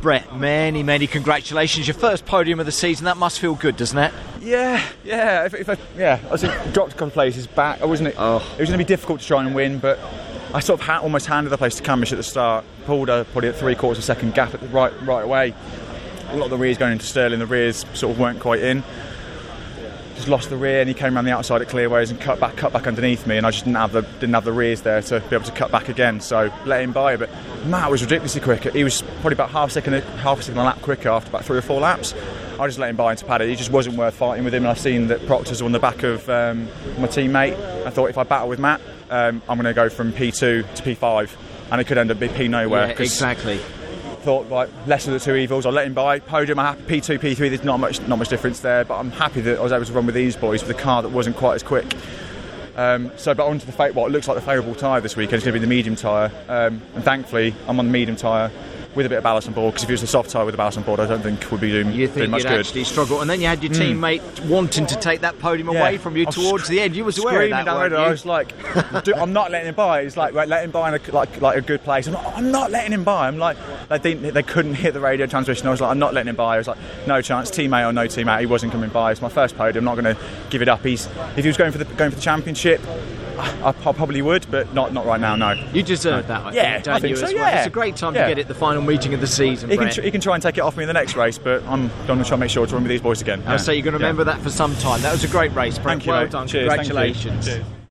Brett, many, many congratulations. Your first podium of the season. That must feel good, doesn't it? Yeah, yeah. If, if I, yeah, I was dropped a couple of places back. I wasn't. Oh. It was going to be difficult to try and win, but I sort of ha- almost handed the place to Cammish at the start. Pulled a probably a three quarters of a second gap at the right right away. A lot of the rears going into Stirling. The rears sort of weren't quite in. Just lost the rear, and he came around the outside at clearways and cut back, cut back underneath me, and I just didn't have the didn't have the rears there to be able to cut back again. So let him by, but Matt was ridiculously quick. He was probably about half a second, half a second a lap quicker after about three or four laps. I just let him by into paddock. He just wasn't worth fighting with him. And I've seen that Proctor's on the back of um, my teammate. I thought if I battle with Matt, um, I'm going to go from P2 to P5, and it could end up being P nowhere. Yeah, exactly. Thought like less of the two evils. I let him by podium. I'm happy P2, P3. There's not much, not much difference there, but I'm happy that I was able to run with these boys with a car that wasn't quite as quick. Um, so, but onto the fa- what looks like the favourable tyre this weekend is going to be the medium tyre, um, and thankfully I'm on the medium tyre with a bit of ballast on board. Because if it was the soft tyre with a ballast on board, I don't think we'd be doing, You doing much good. actually struggle, and then you had your hmm. teammate wanting to take that podium Yeah. away from you towards sc- the end. You was aware that, down the weren't road. I was like, I'm not letting him by. He's like, right, let him by in a, like, like a good place. I'm, not, I'm not letting him by. I'm like, they didn't, they couldn't hit the radio transmission. I was like, I'm not letting him by. I was like, no chance, teammate or no teammate. He wasn't coming by. It's my first podium. I'm not going to give it up. He's, if he was going for the going for the championship, I, I probably would, but not not right now. No. You deserve that, I Yeah, think, don't I think you? so, well? yeah. It's a great time Yeah. to get it, the final meeting of the season. He can, tr- he can try and take it off me in the next race, but I'm going to try and make sure to run with these boys again. I'll say you're going to remember that for some time. That was a great race, Brett. Thank you, well mate. done. Cheers, thank you. Congratulations.